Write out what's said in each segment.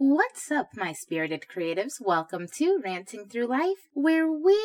What's up, my spirited creatives? Welcome to Ranting Through Life, where we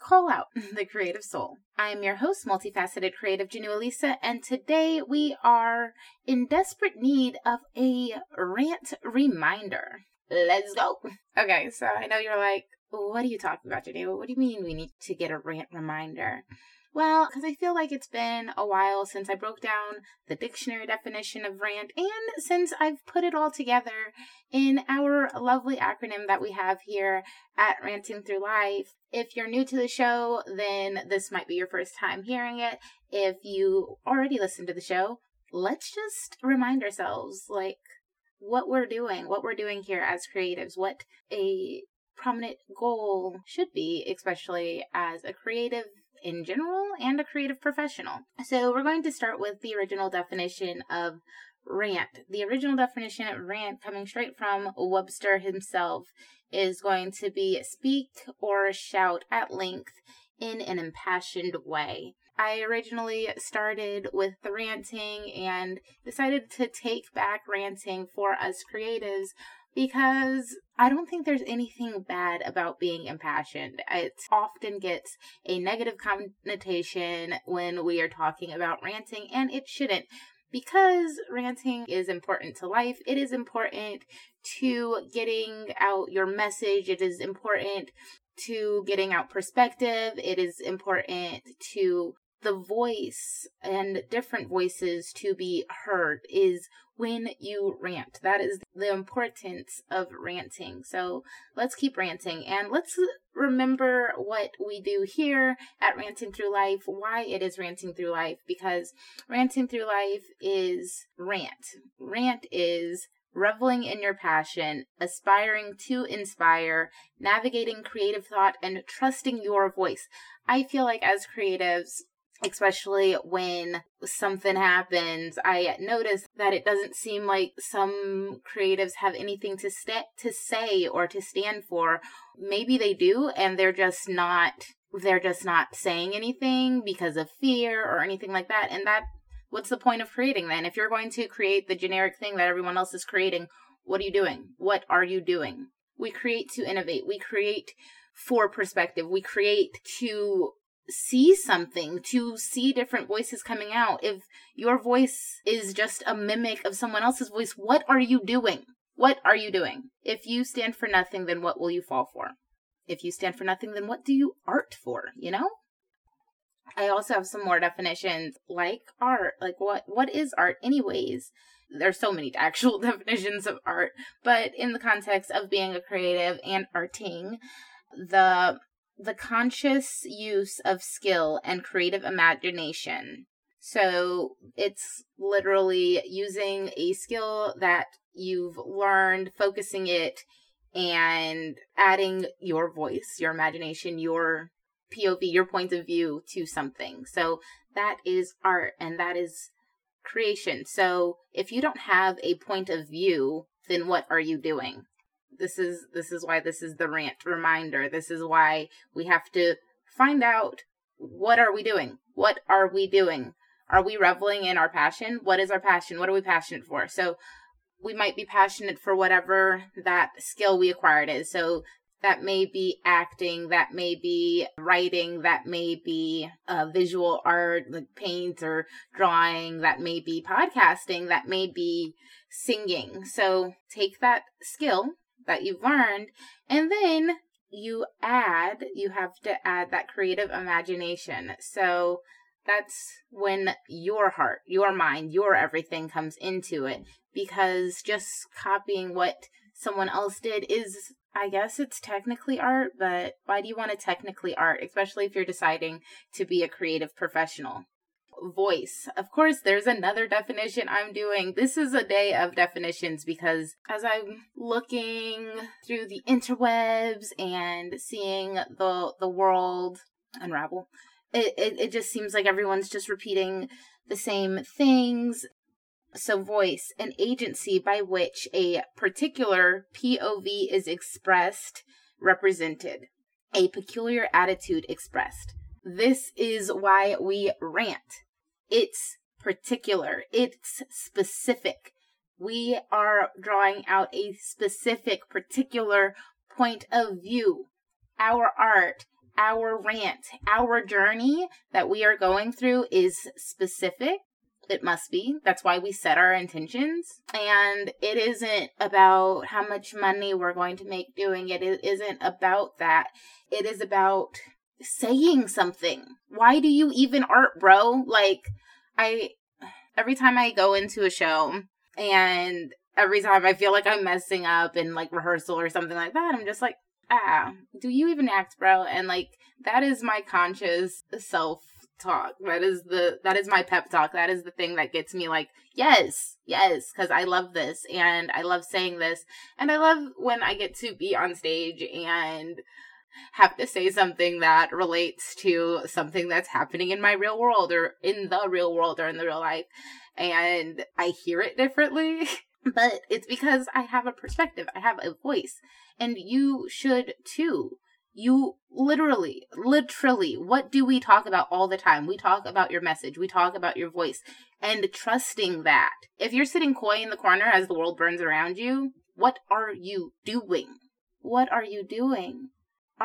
call out the creative soul. I am your host, multifaceted creative Janu Elisa, and today we are in desperate need of a rant reminder. Let's go. Okay, so I know you're like, what are you talking about, Janu? What do you mean we need to get a rant reminder? Well, because I feel like it's been a while since I broke down the dictionary definition of rant and since I've put it all together in our lovely acronym that we have here at Ranting Through Life. If you're new to the show, then this might be your first time hearing it. If you already listened to the show, let's just remind ourselves like what we're doing, what we're doing here as creatives, what a prominent goal should be, especially as a creative in general and a creative professional. So we're going to start with the original definition of rant. The original definition of rant, coming straight from Webster himself, is going to be speak or shout at length in an impassioned way. I originally started with the ranting and decided to take back ranting for us creatives because I don't think there's anything bad about being impassioned. It often gets a negative connotation when we are talking about ranting, and it shouldn't. Because ranting is important to life, it is important to getting out your message, it is important to getting out perspective, it is important to the voice and different voices to be heard is when you rant. That is the importance of ranting. So let's keep ranting and let's remember what we do here at Ranting Through Life, why it is Ranting Through Life, because Ranting Through Life is rant. Rant is reveling in your passion, aspiring to inspire, navigating creative thought, and trusting your voice. I feel like as creatives, especially when something happens i notice that it doesn't seem like some creatives have anything to st- to say or to stand for. Maybe they do and they're just not they're just not saying anything because of fear or anything like that and that what's the point of creating then? If you're going to create the generic thing that everyone else is creating what are you doing? What are you doing? We create to innovate. We create for perspective. We create to see something, to see different voices coming out. If your voice is just a mimic of someone else's voice, what are you doing? What are you doing? If you stand for nothing, then what will you fall for? If you stand for nothing, then what do you art for, you know? I also have some more definitions like art. Like what what is art anyways? There's so many actual definitions of art, but in the context of being a creative and arting, the the conscious use of skill and creative imagination. So it's literally using a skill that you've learned, focusing it, and adding your voice, your imagination, your POV, your point of view to something. So that is art and that is creation. So if you don't have a point of view, then what are you doing? This is this is why this is the rant reminder. This is why we have to find out what are we doing? What are we doing? Are we reveling in our passion? What is our passion? What are we passionate for? So we might be passionate for whatever that skill we acquired is. So that may be acting that may be writing that may be uh, visual art like paint or drawing that may be podcasting that may be singing. So take that skill that you've learned. And then you add, you have to add that creative imagination. So that's when your heart, your mind, your everything comes into it because just copying what someone else did is I guess it's technically art, but why do you want to technically art, especially if you're deciding to be a creative professional? Voice. Of course, there's another definition I'm doing. This is a day of definitions because as I'm looking through the interwebs and seeing the the world unravel, it, it, it just seems like everyone's just repeating the same things. So, voice, an agency by which a particular POV is expressed, represented, a peculiar attitude expressed. This is why we rant. It's particular, it's specific. We are drawing out a specific, particular point of view. Our art, our rant, our journey that we are going through is specific. It must be. That's why we set our intentions. And it isn't about how much money we're going to make doing it. It isn't about that. It is about saying something. Why do you even art, bro? Like, I, every time I go into a show and every time I feel like I'm messing up in like rehearsal or something like that, I'm just like, ah, do you even act, bro? And like, that is my conscious self talk. That is the that is my pep talk. That is the thing that gets me like, yes, yes, cuz I love this and I love saying this and I love when I get to be on stage and have to say something that relates to something that's happening in my real world or in the real world or in the real life and I hear it differently. But it's because I have a perspective, I have a voice, and you should too. You literally, literally, what do we talk about all the time? We talk about your message, we talk about your voice, and trusting that. If you're sitting coy in the corner as the world burns around you, what are you doing? What are you doing?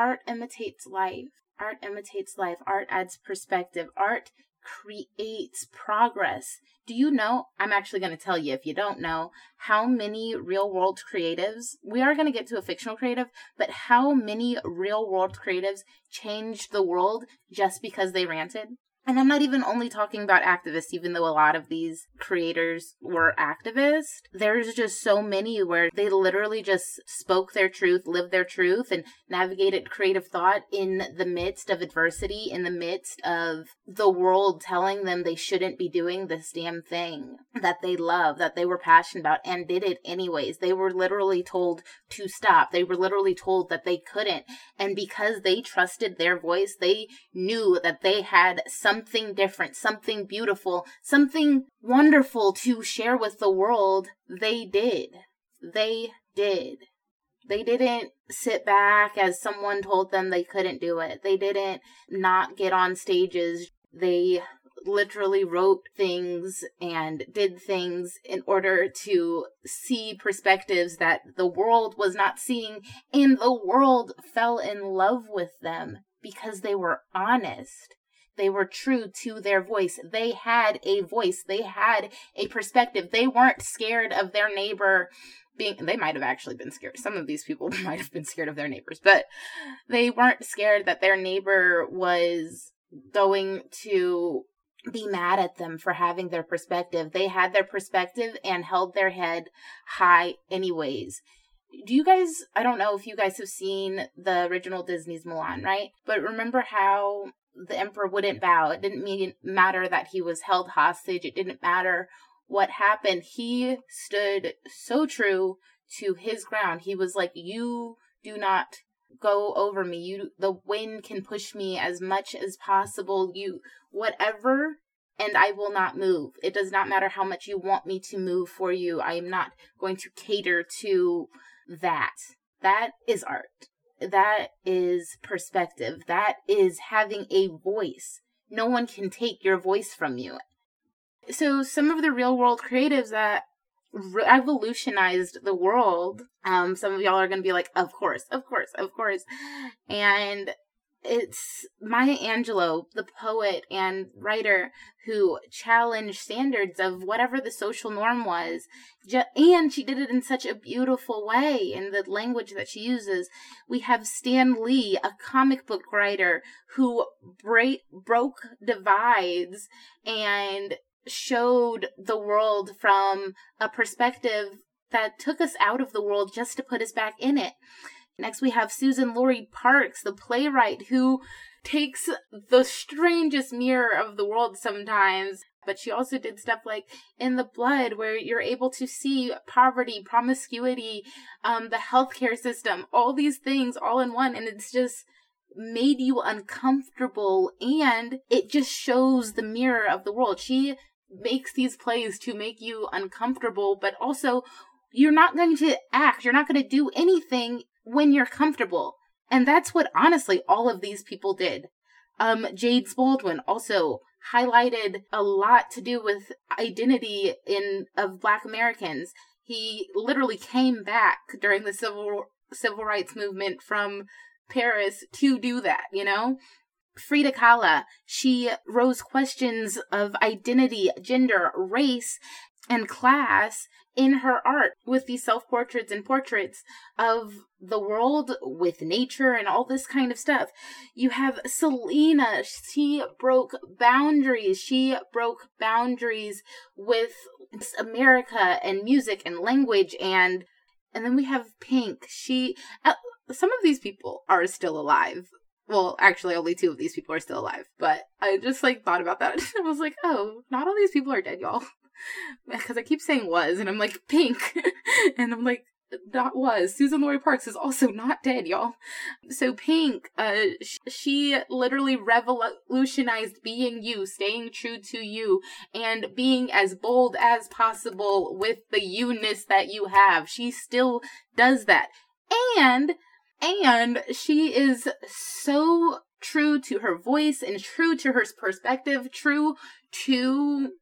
Art imitates life. Art imitates life. Art adds perspective. Art creates progress. Do you know? I'm actually going to tell you if you don't know how many real world creatives, we are going to get to a fictional creative, but how many real world creatives changed the world just because they ranted? And I'm not even only talking about activists, even though a lot of these creators were activists. There's just so many where they literally just spoke their truth, lived their truth, and navigated creative thought in the midst of adversity, in the midst of the world telling them they shouldn't be doing this damn thing that they love, that they were passionate about, and did it anyways. They were literally told to stop. They were literally told that they couldn't. And because they trusted their voice, they knew that they had some something different, something beautiful, something wonderful to share with the world, they did. They did. They didn't sit back as someone told them they couldn't do it. They didn't not get on stages. They literally wrote things and did things in order to see perspectives that the world was not seeing, and the world fell in love with them because they were honest. They were true to their voice. They had a voice. They had a perspective. They weren't scared of their neighbor being they might have actually been scared. Some of these people might have been scared of their neighbors, but they weren't scared that their neighbor was going to be mad at them for having their perspective. They had their perspective and held their head high anyways. Do you guys I don't know if you guys have seen the original Disney's Mulan, right? But remember how the emperor wouldn't bow. It didn't mean matter that he was held hostage. It didn't matter what happened. He stood so true to his ground. He was like, "You do not go over me. You the wind can push me as much as possible. You whatever and I will not move. It does not matter how much you want me to move for you. I am not going to cater to that. That is art that is perspective. That is having a voice. No one can take your voice from you. So, some of the real world creatives that revolutionized the world, um, some of y'all are going to be like, of course, of course, of course. And it's Maya Angelou, the poet and writer who challenged standards of whatever the social norm was. And she did it in such a beautiful way in the language that she uses. We have Stan Lee, a comic book writer who broke divides and showed the world from a perspective that took us out of the world just to put us back in it. Next, we have Suzan-Lori Parks, the playwright who takes the strangest mirror of the world sometimes. But she also did stuff like In the Blood, where you're able to see poverty, promiscuity, um, the healthcare system, all these things all in one. And it's just made you uncomfortable and it just shows the mirror of the world. She makes these plays to make you uncomfortable, but also you're not going to act, you're not going to do anything when you're comfortable. And that's what honestly all of these people did. Um, James Baldwin, also highlighted a lot to do with identity in of black Americans. He literally came back during the civil civil rights movement from Paris to do that, you know? Frida Kahlo, she rose questions of identity, gender, race, and class in her art with these self portraits and portraits of the world with nature and all this kind of stuff. You have Selena, she broke boundaries. She broke boundaries with America and music and language and and then we have Pink. She uh, some of these people are still alive. Well, actually, only two of these people are still alive. But I just like thought about that. I was like, oh, not all these people are dead, y'all. Because I keep saying was, and I'm like Pink, and I'm like not was. Suzan-Lori Parks is also not dead, y'all. So Pink, uh, sh- she literally revolutionized being you, staying true to you, and being as bold as possible with the you-ness that you have. She still does that. And and she is so true to her voice and true to her perspective, true to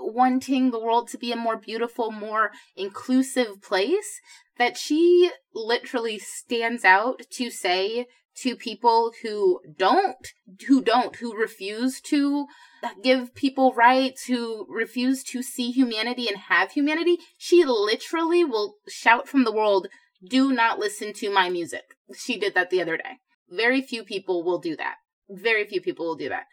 wanting the world to be a more beautiful, more inclusive place that she literally stands out to say to people who don't, who don't, who refuse to give people rights, who refuse to see humanity and have humanity. She literally will shout from the world, do not listen to my music. She did that the other day. Very few people will do that. Very few people will do that.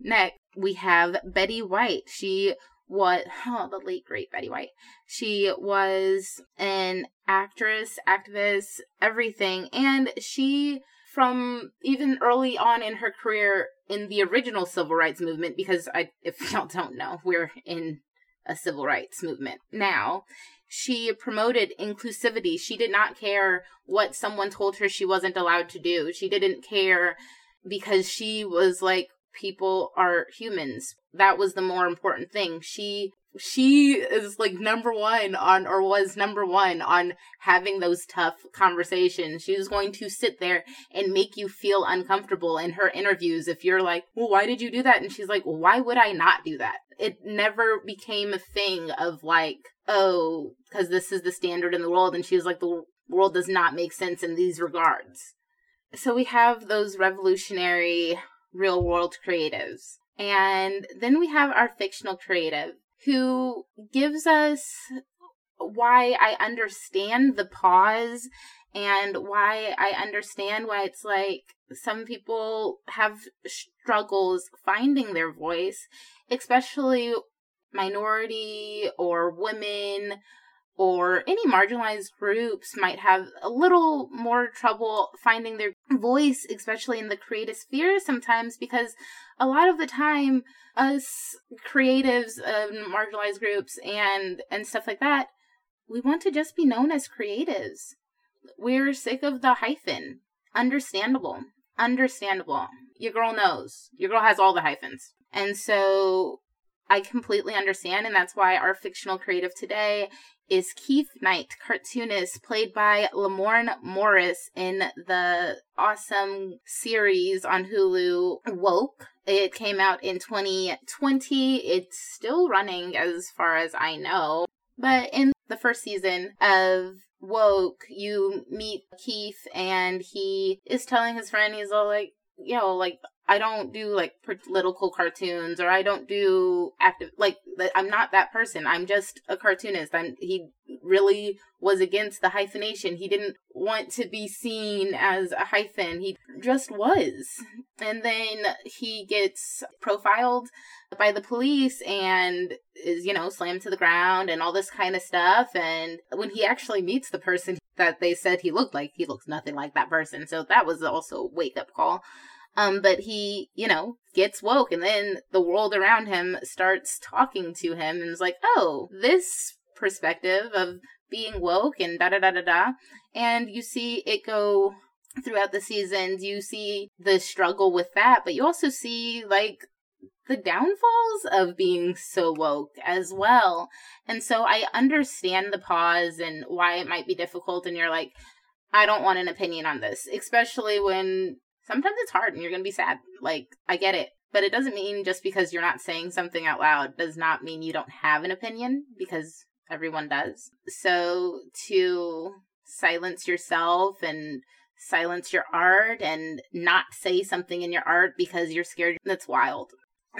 Next, we have Betty White. She was oh, the late great Betty White. She was an actress, activist, everything, and she from even early on in her career in the original civil rights movement because I if y'all don't know, we're in a civil rights movement now. She promoted inclusivity. She did not care what someone told her she wasn't allowed to do. She didn't care because she was like, people are humans. That was the more important thing. She she is like number one on or was number one on having those tough conversations. She was going to sit there and make you feel uncomfortable in her interviews if you're like, Well, why did you do that? And she's like, well, why would I not do that? It never became a thing of like, oh, because this is the standard in the world. And she was like, the world does not make sense in these regards. So we have those revolutionary real world creatives. And then we have our fictional creative who gives us why I understand the pause and why I understand why it's like some people have struggles finding their voice, especially minority or women or any marginalized groups might have a little more trouble finding their voice, especially in the creative sphere sometimes, because a lot of the time, us creatives of marginalized groups and and stuff like that, we want to just be known as creatives. We're sick of the hyphen. Understandable. Understandable. Your girl knows. Your girl has all the hyphens. And so I completely understand, and that's why our fictional creative today is Keith Knight, cartoonist played by Lamorne Morris in the awesome series on Hulu Woke. It came out in 2020. It's still running as far as I know. But in the first season of Woke, you meet Keith and he is telling his friend, he's all like, know, like I don't do like political cartoons or I don't do active like I'm not that person. I'm just a cartoonist. I'm he really was against the hyphenation. He didn't want to be seen as a hyphen. He just was. And then he gets profiled by the police and is, you know, slammed to the ground and all this kind of stuff. And when he actually meets the person that they said he looked like, he looks nothing like that person. So that was also a wake up call. Um, but he, you know, gets woke and then the world around him starts talking to him and is like, oh, this perspective of being woke and da da da da da. And you see it go throughout the seasons. You see the struggle with that, but you also see like the downfalls of being so woke as well. And so I understand the pause and why it might be difficult. And you're like, I don't want an opinion on this, especially when sometimes it's hard and you're going to be sad. Like, I get it. but it doesn't mean just because you're not saying something out loud does not mean you don't have an opinion because everyone does. So to silence yourself and silence your art and not say something in your art because you're scared, that's wild.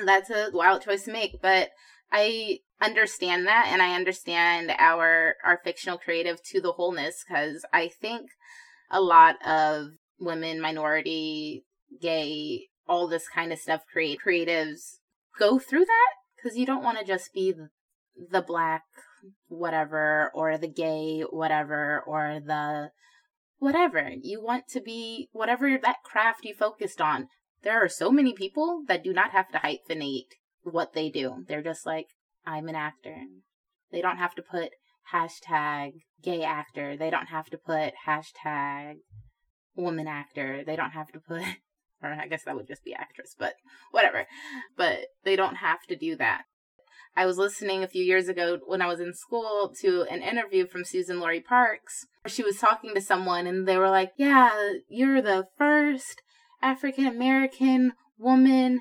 That's a wild choice to make, but I understand that and I understand our our fictional creative to the wholeness cuz I think a lot of women, minority, gay, all this kind of stuff create creatives go through that? Because you don't want to just be the black whatever or the gay whatever or the whatever. You want to be whatever that craft you focused on. There are so many people that do not have to hyphenate what they do. They're just like i'm an actor. They don't have to put hashtag gay actor. They don't have to put hashtag woman actor they don't have to put or I guess that would just be actress, but whatever. But they don't have to do that. I was listening a few years ago when I was in school to an interview from Suzan-Lori Parks. She was talking to someone and they were like, Yeah, you're the first African American woman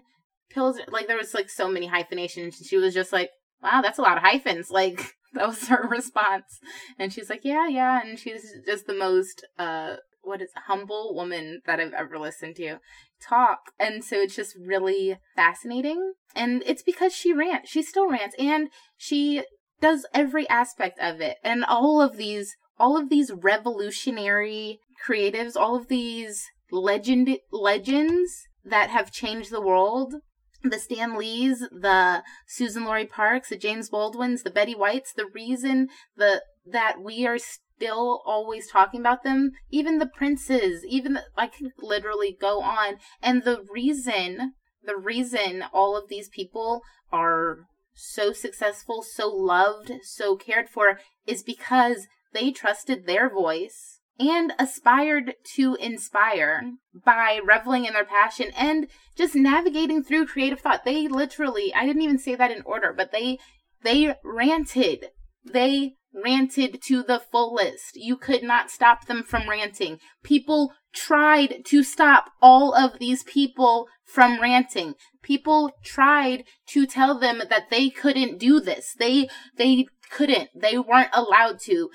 pills like there was like so many hyphenations and she was just like, Wow, that's a lot of hyphens. Like that was her response. And she's like, Yeah, yeah, and she's just the most uh what is humble woman that I've ever listened to talk. And so it's just really fascinating. And it's because she rants. She still rants and she does every aspect of it. And all of these all of these revolutionary creatives, all of these legend legends that have changed the world the Stan Lees, the Suzan-Lori Parks, the James Baldwins, the Betty Whites, the reason the that we are still always talking about them. Even the princes, even the, I can literally go on. And the reason, the reason all of these people are so successful, so loved, so cared for is because they trusted their voice and aspired to inspire by reveling in their passion and just navigating through creative thought. They literally, I didn't even say that in order, but they they ranted. They ranted to the fullest. You could not stop them from ranting. People tried to stop all of these people from ranting. People tried to tell them that they couldn't do this. They they couldn't. They weren't allowed to.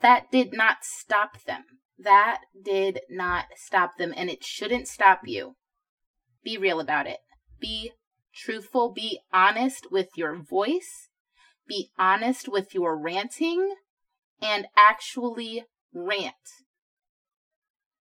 That did not stop them. That did not stop them and it shouldn't stop you. Be real about it. Be truthful, be honest with your voice be honest with your ranting and actually rant.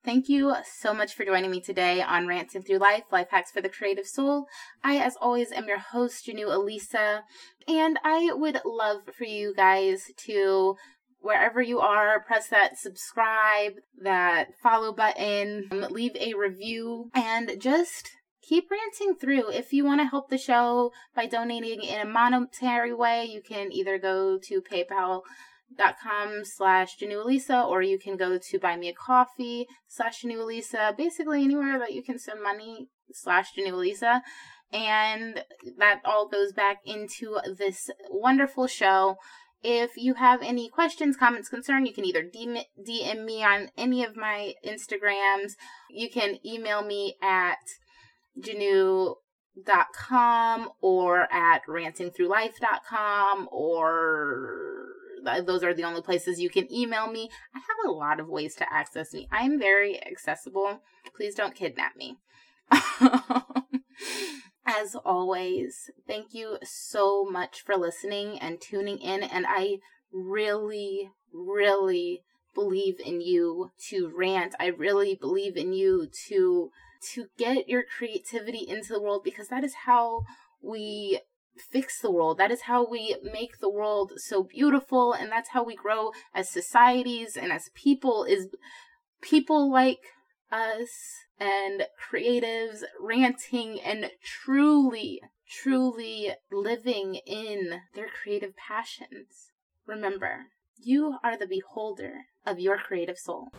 Thank you so much for joining me today on Ranting Through Life, Life Hacks for the Creative Soul. I, as always, am your host, Janu Elisa, and I would love for you guys to, wherever you are, press that subscribe, that follow button, um, leave a review, and just keep ranting through. If you want to help the show by donating in a monetary way, you can either go to paypal.com slash Janualisa or you can go to buy me a coffee slash Janualisa. Basically anywhere that you can send money slash Janualisa. And that all goes back into this wonderful show. If you have any questions, comments, concern, you can either DM, DM me on any of my Instagrams. You can email me at Janu.com or at rantingthroughlife.com or those are the only places you can email me. I have a lot of ways to access me. I'm very accessible. Please don't kidnap me. As always, thank you so much for listening and tuning in. And I really, really believe in you to rant. I really believe in you to to get your creativity into the world because that is how we fix the world. That is how we make the world so beautiful and that's how we grow as societies and as people is people like us and creatives ranting and truly truly living in their creative passions. Remember, you are the beholder of your creative soul.